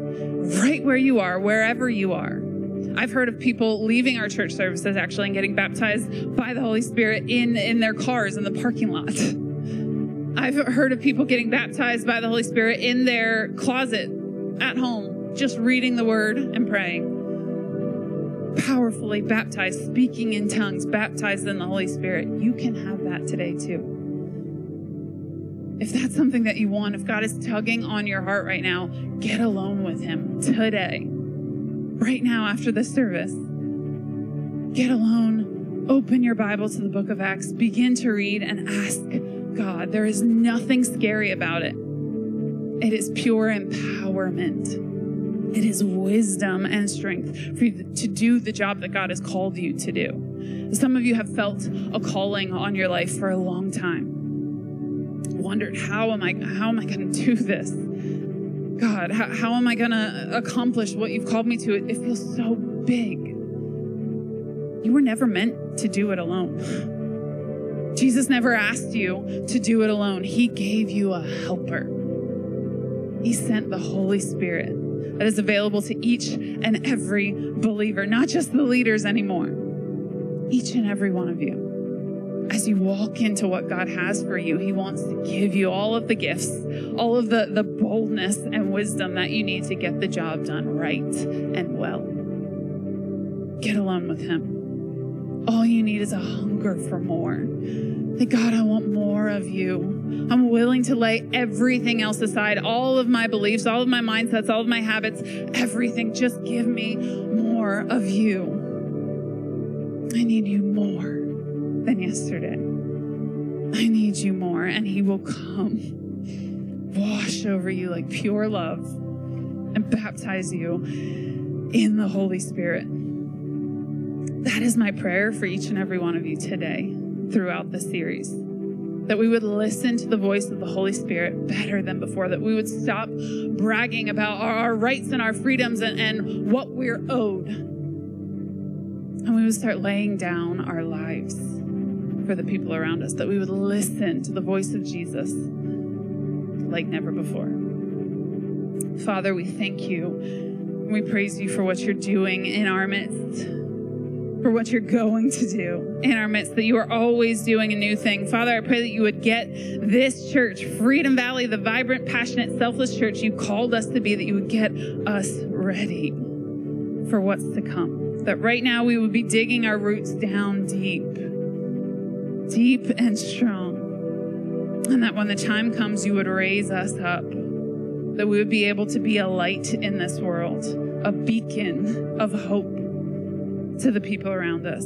right where you are, wherever you are. I've heard of people leaving our church services actually and getting baptized by the Holy Spirit in, in their cars in the parking lot. I've heard of people getting baptized by the Holy Spirit in their closet at home, just reading the word and praying. Powerfully baptized, speaking in tongues, baptized in the Holy Spirit. You can have that today too if that's something that you want, if God is tugging on your heart right now, get alone with Him today. Right now, after the service, get alone, open your Bible to the book of Acts, begin to read, and ask God. There is nothing scary about it. It is pure empowerment. It is wisdom and strength for you to do the job that God has called you to do. Some of you have felt a calling on your life for a long time wondered how am I how am I going to do this? God, how, how am I going to accomplish what you've called me to? It, it feels so big. You were never meant to do it alone. Jesus never asked you to do it alone. He gave you a helper. He sent the Holy Spirit that is available to each and every believer, not just the leaders anymore. Each and every one of you as you walk into what God has for you, He wants to give you all of the gifts, all of the, the boldness and wisdom that you need to get the job done right and well. Get alone with Him. All you need is a hunger for more. That God, I want more of you. I'm willing to lay everything else aside, all of my beliefs, all of my mindsets, all of my habits, everything. Just give me more of you. I need you more than yesterday. I need you more, and He will come, wash over you like pure love, and baptize you in the Holy Spirit. That is my prayer for each and every one of you today throughout the series. That we would listen to the voice of the Holy Spirit better than before, that we would stop bragging about our, our rights and our freedoms and, and what we're owed. And we would start laying down our lives for the people around us, that we would listen to the voice of Jesus like never before. Father, we thank you. We praise you for what you're doing in our midst, for what you're going to do in our midst, that you are always doing a new thing. Father, I pray that you would get this church, Freedom Valley, the vibrant, passionate, selfless church you called us to be, that you would get us ready for what's to come. That right now we would be digging our roots down deep deep and strong. And that when the time comes, you would raise us up, that we would be able to be a light in this world, a beacon of hope to the people around us.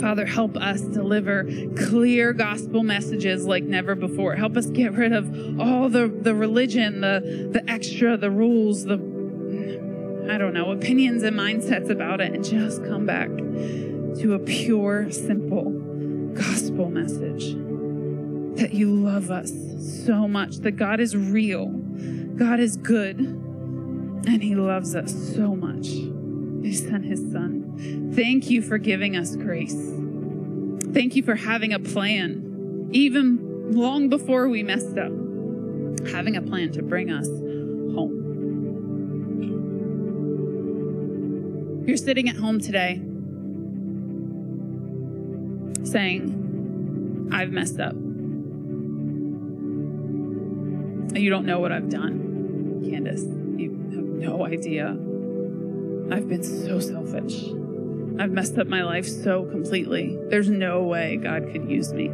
Father, help us deliver clear gospel messages like never before. Help us get rid of all the, the religion, the, the extra, the rules, the, I don't know, opinions and mindsets about it, and just come back to a pure, simple gospel message that you love us so much, that God is real, God is good, and He loves us so much. He sent His Son. Thank you for giving us grace. Thank you for having a plan, even long before we messed up, having a plan to bring us home. You're sitting at home today saying, I've messed up. You don't know what I've done, Candace. You have no idea. I've been so selfish. I've messed up my life so completely. There's no way God could use me.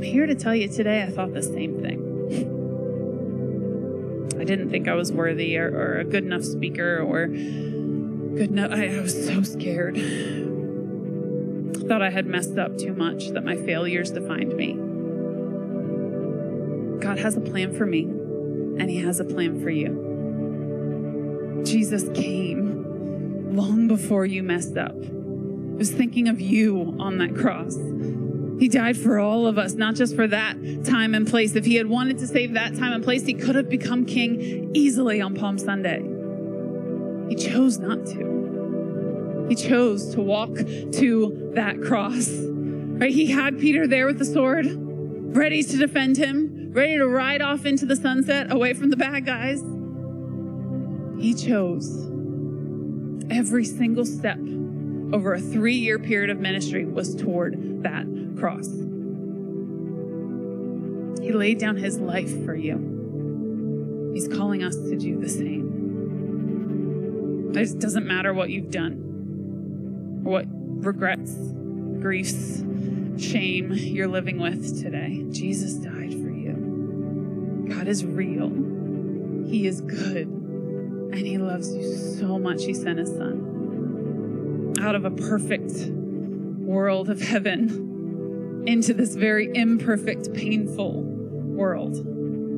I'm here to tell you today, I thought the same thing. I didn't think I was worthy or, or a good enough speaker or good enough. I, I was so scared. Thought I had messed up too much, that my failures defined me. God has a plan for me, and He has a plan for you. Jesus came long before you messed up. He was thinking of you on that cross. He died for all of us, not just for that time and place. If he had wanted to save that time and place, he could have become king easily on Palm Sunday. He chose not to. He chose to walk to that cross. Right? He had Peter there with the sword, ready to defend him, ready to ride off into the sunset away from the bad guys. He chose every single step over a three year period of ministry was toward that cross. He laid down his life for you. He's calling us to do the same. It doesn't matter what you've done, or what regrets, griefs, shame you're living with today. Jesus died for you. God is real. He is good. And He loves you so much, He sent His Son out of a perfect world of heaven into this very imperfect, painful world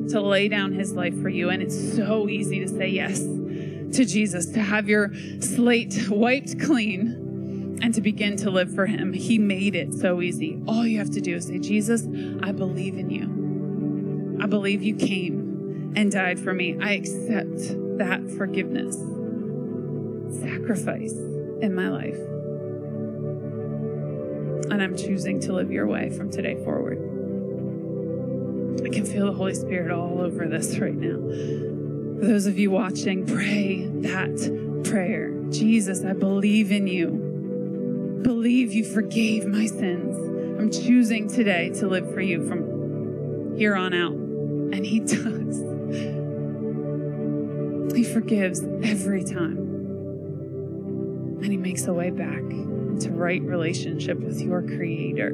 to lay down His life for you. And it's so easy to say yes to Jesus, to have your slate wiped clean and to begin to live for Him. He made it so easy. All you have to do is say, Jesus, I believe in you. I believe you came and died for me. I accept that forgiveness, sacrifice in my life. And I'm choosing to live your way from today forward. I can feel the Holy Spirit all over this right now. For those of you watching, pray that prayer. Jesus, I believe in you. Believe you forgave my sins. I'm choosing today to live for you from here on out. And He does. He forgives every time. And He makes a way back into right relationship with your Creator.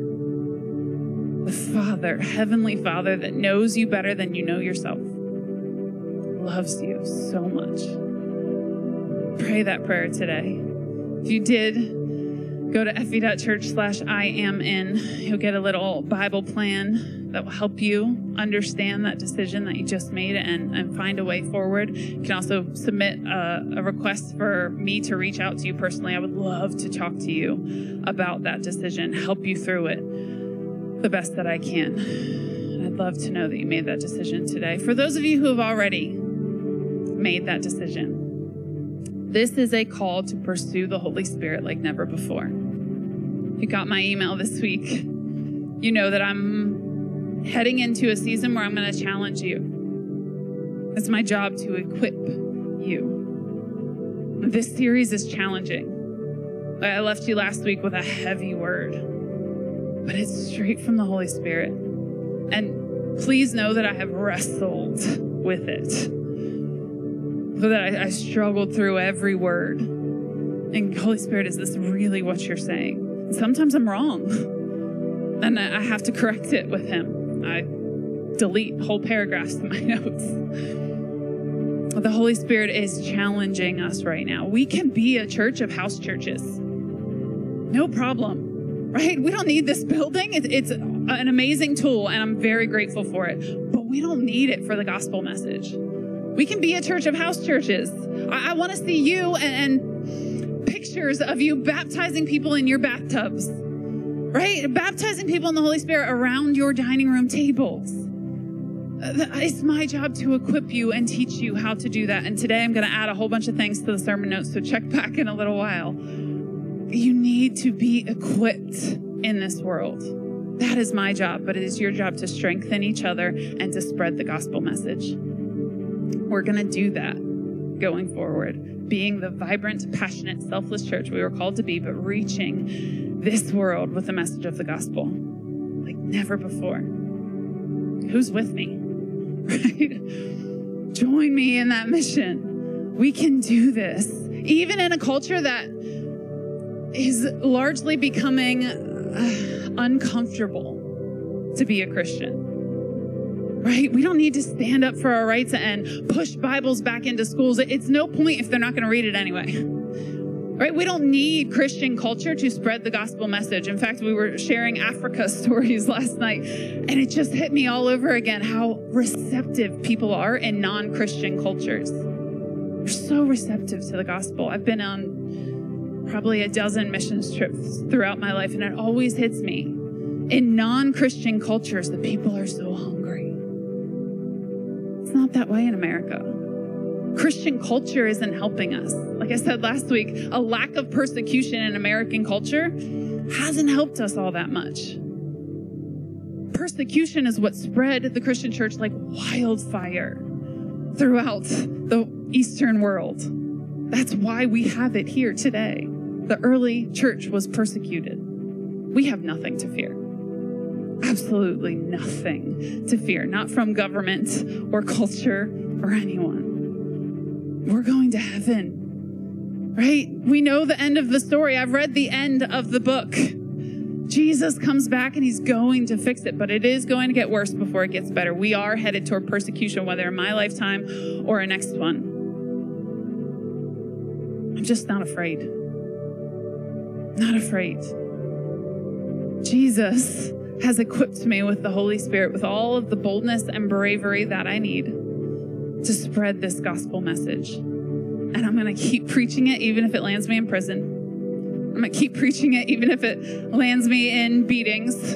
The Father, Heavenly Father, that knows you better than you know yourself, loves you so much. Pray that prayer today. If you did, go to fv.church slash I am in. You'll get a little Bible plan that will help you understand that decision that you just made and, and find a way forward. You can also submit a, a request for me to reach out to you personally. I would love to talk to you about that decision, help you through it the best that I can. I'd love to know that you made that decision today. For those of you who have already made that decision, this is a call to pursue the Holy Spirit like never before. You got my email this week, you know that I'm heading into a season where I'm going to challenge you. It's my job to equip you. This series is challenging. I left you last week with a heavy word, but it's straight from the Holy Spirit. And please know that I have wrestled with it so that I, I struggled through every word. And Holy Spirit, is this really what you're saying? Sometimes I'm wrong. And I have to correct it with Him. I delete whole paragraphs in my notes. The Holy Spirit is challenging us right now. We can be a church of house churches. No problem, right? We don't need this building. It's an amazing tool, and I'm very grateful for it. But we don't need it for the gospel message. We can be a church of house churches. I, I want to see you and, and pictures of you baptizing people in your bathtubs. right? Baptizing people in the Holy Spirit around your dining room tables. It's my job to equip you and teach you how to do that. And today I'm going to add a whole bunch of things to the sermon notes, so check back in a little while. You need to be equipped in this world. That is my job, but it is your job to strengthen each other and to spread the gospel message. We're going to do that going forward, being the vibrant, passionate, selfless church we were called to be, but reaching this world with the message of the gospel like never before. Who's with me? Right? Join me in that mission. We can do this, even in a culture that is largely becoming uh, uncomfortable to be a Christian right? We don't need to stand up for our rights and push Bibles back into schools. It's no point if they're not going to read it anyway. Right? We don't need Christian culture to spread the gospel message. In fact, we were sharing Africa stories last night, and it just hit me all over again how receptive people are in non Christian cultures. They're so receptive to the gospel. I've been on probably a dozen missions trips throughout my life, and it always hits me. In non Christian cultures, the people are so hungry. Not that way in America. Christian culture isn't helping us. Like I said last week, a lack of persecution in American culture hasn't helped us all that much. Persecution is what spread the Christian church like wildfire throughout the Eastern world. That's why we have it here today the early church was persecuted. We have nothing to fear. Absolutely nothing to fear, not from government or culture or anyone. We're going to heaven, right? We know the end of the story. I've read the end of the book. Jesus comes back and he's going to fix it, but it is going to get worse before it gets better. We are headed toward persecution, whether in my lifetime or a next one. I'm just not afraid not afraid. Jesus has equipped me with the Holy Spirit with all of the boldness and bravery that I need to spread this gospel message. And I'm going to keep preaching it even if it lands me in prison. I'm going to keep preaching it even if it lands me in beatings,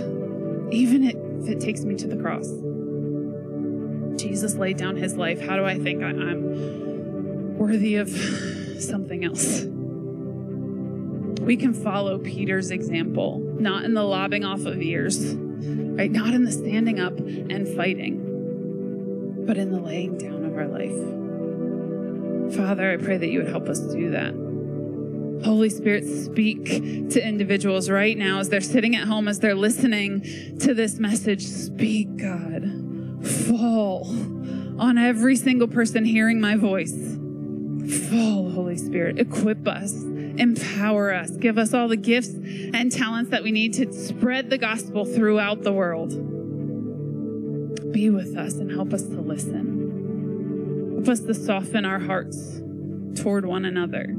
even if it takes me to the cross. Jesus laid down his life. How do I think I'm worthy of something else? We can follow Peter's example, not in the lobbing off of ears, right? Not in the standing up and fighting, but in the laying down of our life. Father, I pray that you would help us do that. Holy Spirit, speak to individuals right now as they're sitting at home, as they're listening to this message. Speak, God. Fall on every single person hearing my voice. Fall, Holy Spirit. Equip us empower us, give us all the gifts and talents that we need to spread the gospel throughout the world. Be with us and help us to listen. Help us to soften our hearts toward one another.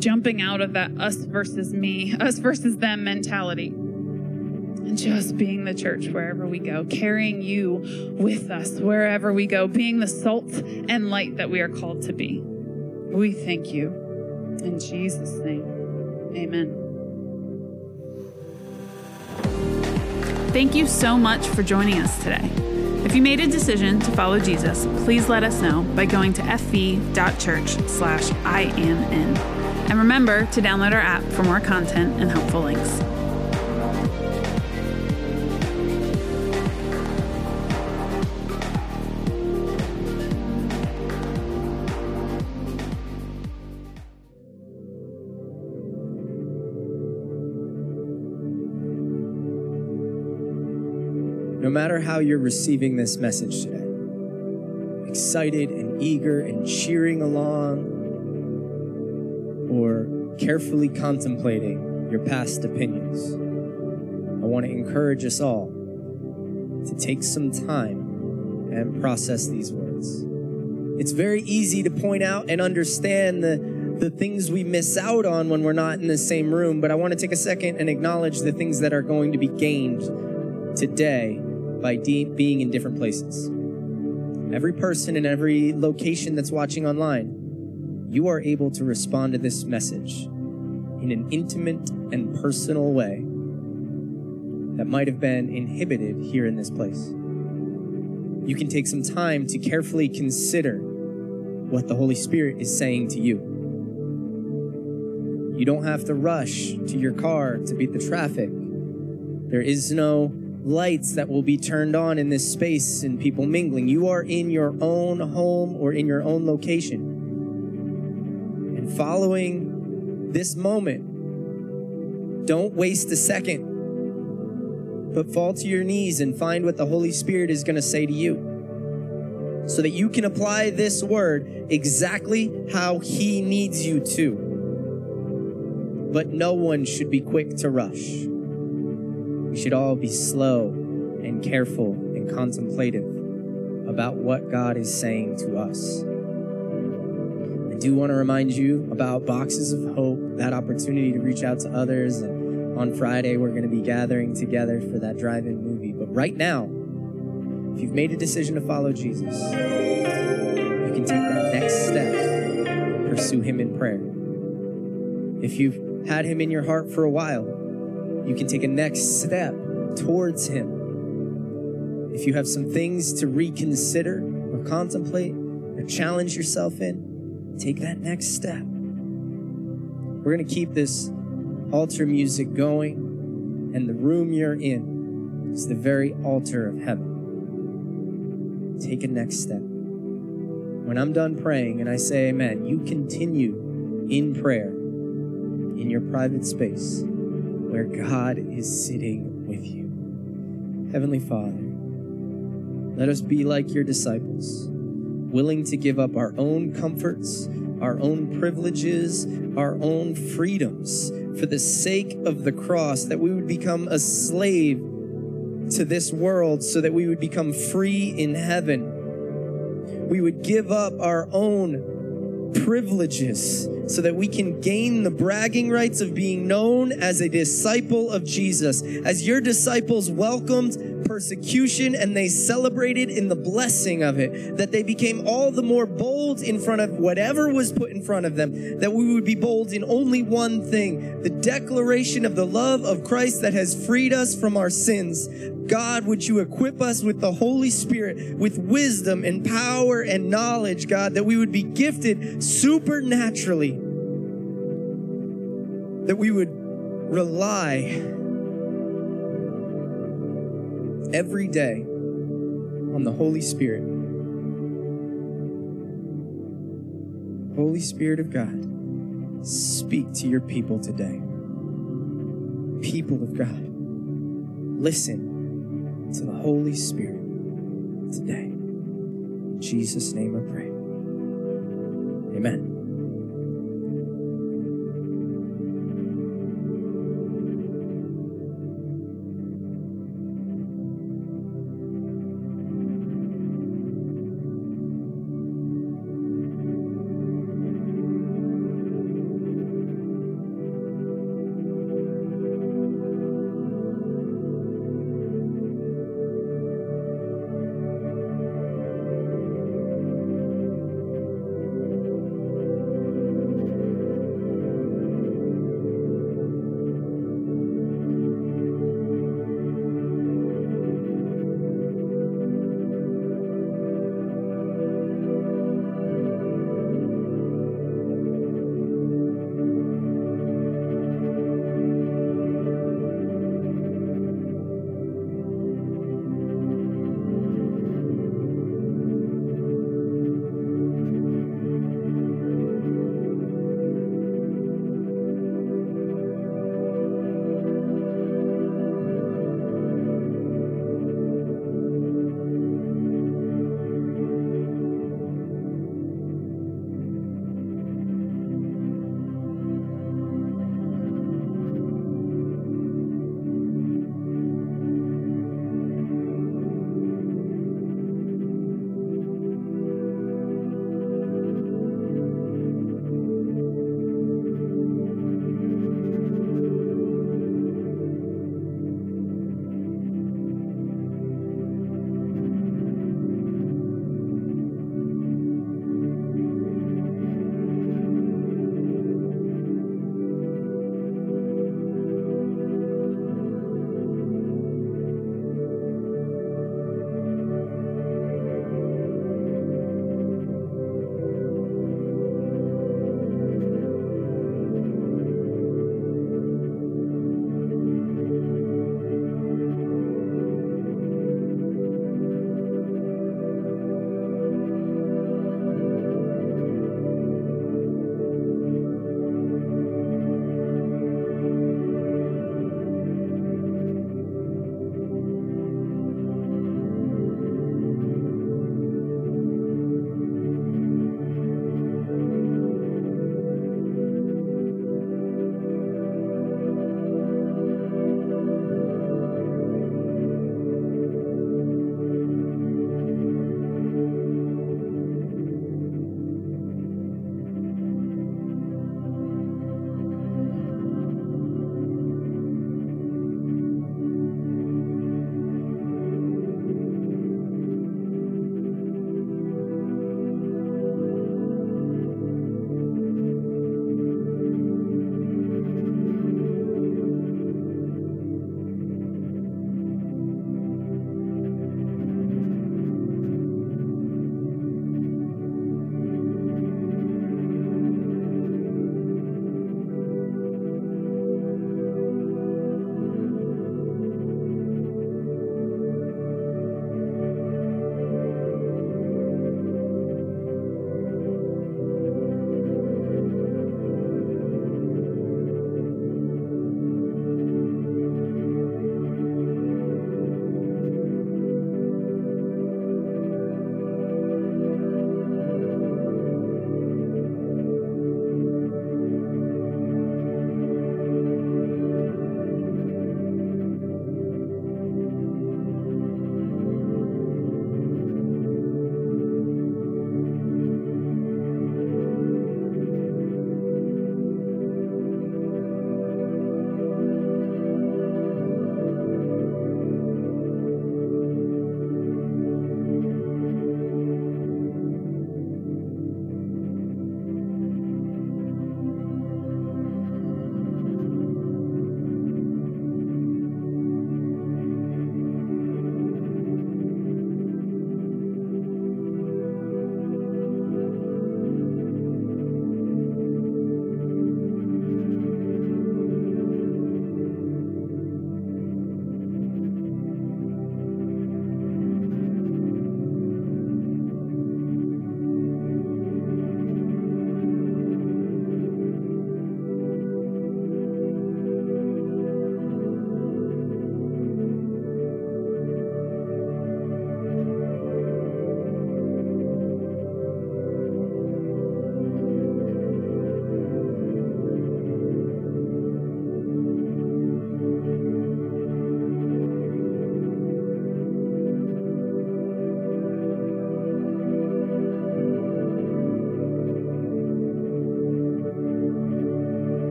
Jumping out of that us versus me, us versus them mentality. And just being the church wherever we go, carrying you with us wherever we go, being the salt and light that we are called to be. We thank you. In Jesus' name, amen. Thank you so much for joining us today. If you made a decision to follow Jesus, please let us know by going to fv.church slash I. And remember to download our app for more content and helpful links. No matter how you're receiving this message today, excited and eager and cheering along, or carefully contemplating your past opinions, I want to encourage us all to take some time and process these words. It's very easy to point out and understand the, the things we miss out on when we're not in the same room, but I want to take a second and acknowledge the things that are going to be gained today by de- being in different places. Every person in every location that's watching online, you are able to respond to this message in an intimate and personal way that might have been inhibited here in this place. You can take some time to carefully consider what the Holy Spirit is saying to you. You don't have to rush to your car to beat the traffic. There is no lights that will be turned on in this space and people mingling. You are in your own home or in your own location. And following this moment, don't waste a second, but fall to your knees and find what the Holy Spirit is going to say to you so that you can apply this word exactly how He needs you to. But no one should be quick to rush. We should all be slow and careful and contemplative about what God is saying to us. I do want to remind you about Boxes of Hope, that opportunity to reach out to others. And on Friday, we're going to be gathering together for that drive in movie. But right now, if you've made a decision to follow Jesus, you can take that next step and pursue Him in prayer. If you've had Him in your heart for a while, you can take a next step towards Him. If you have some things to reconsider or contemplate or challenge yourself in, take that next step. We're going to keep this altar music going, and the room you're in is the very altar of heaven take a next step. When I'm done praying and I say amen, you continue in prayer in your private space where God is sitting with you. Heavenly Father, let us be like your disciples, willing to give up our own comforts, our own privileges, our own freedoms for the sake of the cross, that we would become a slave to this world so that we would become free in heaven. We would give up our own privileges so that we can gain the bragging rights of being known as a disciple of Jesus. As your disciples welcomed persecution and they celebrated in the blessing of it, that they became all the more bold in front of whatever was put in front of them, that we would be bold in only one thing the declaration of the love of Christ that has freed us from our sins. God, would you equip us with the Holy Spirit, with wisdom and power and knowledge, God, that we would be gifted supernaturally, that we would rely every day on the Holy Spirit. Holy Spirit of God, speak to your people today. People of God, listen to the Holy Spirit today. In Jesus' name I pray. Amen.